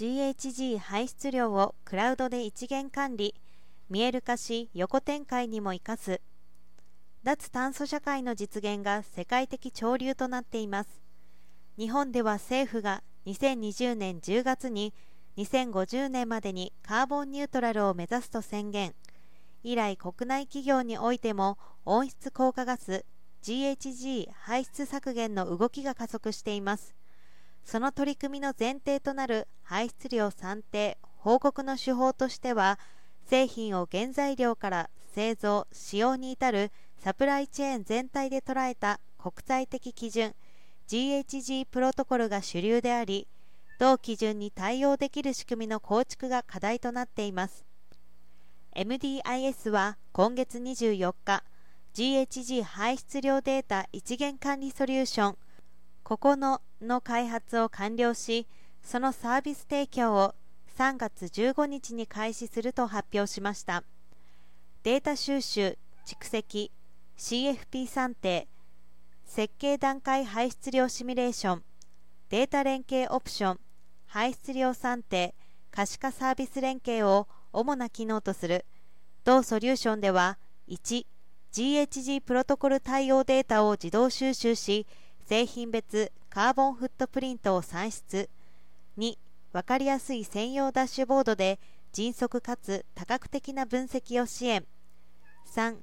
GHG 排出量をクラウドで一元管理見える化し横展開にも生かす。脱炭素社会の実現が世界的潮流となっています。日本では政府が2020年10月に2050年までにカーボンニュートラルを目指すと宣言。以来国内企業においても温室効果ガス GHG 排出削減の動きが加速しています。その取り組みの前提となる排出量算定報告の手法としては製品を原材料から製造使用に至るサプライチェーン全体で捉えた国際的基準 GHG プロトコルが主流であり同基準に対応できる仕組みの構築が課題となっています。MDIS は今月24日 GHG 排出量データ一元管理ソリューションここのの開発を完了しそのサービス提供を3月15日に開始すると発表しました。データ収集蓄積 CFP 算定設計段階排出量シミュレーションデータ連携オプション排出量算定可視化サービス連携を主な機能とする。同ソリューションでは 1GHG プロトコル対応データを自動収集し製品別カーボンフットプリントを算出。2分かりやすい専用ダッシュボードで迅速かつ多角的な分析を支援。3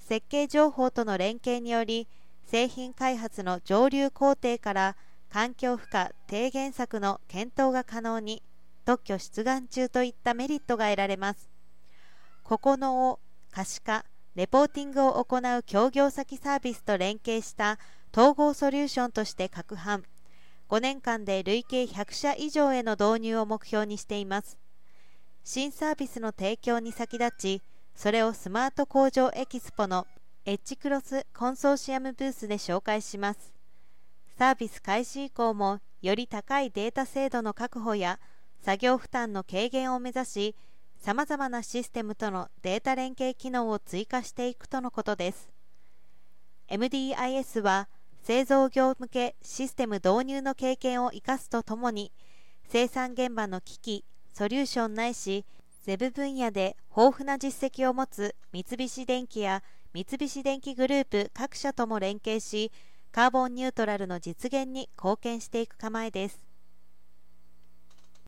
設計情報との連携により製品開発の上流工程から環境負荷低減策の検討が可能に特許出願中といったメリットが得られます。ここのを可視化レポーティングを行う協業先サービスと連携した統合ソリューションとして各販。5年間で累計100社以上への導入を目標にしています。新サービスの提供に先立ちそれをスマート工場エキスポのエッジクロスコンソーシアムブースで紹介します。サービス開始以降もより高いデータ精度の確保や作業負担の軽減を目指しさまざまなシステムとのデータ連携機能を追加していくとのことです。MDIS は製造業向けシステム導入の経験を生かすとともに生産現場の機器ソリューションないしゼブ分野で豊富な実績を持つ三菱電機や三菱電機グループ各社とも連携しカーボンニュートラルの実現に貢献していく構えです。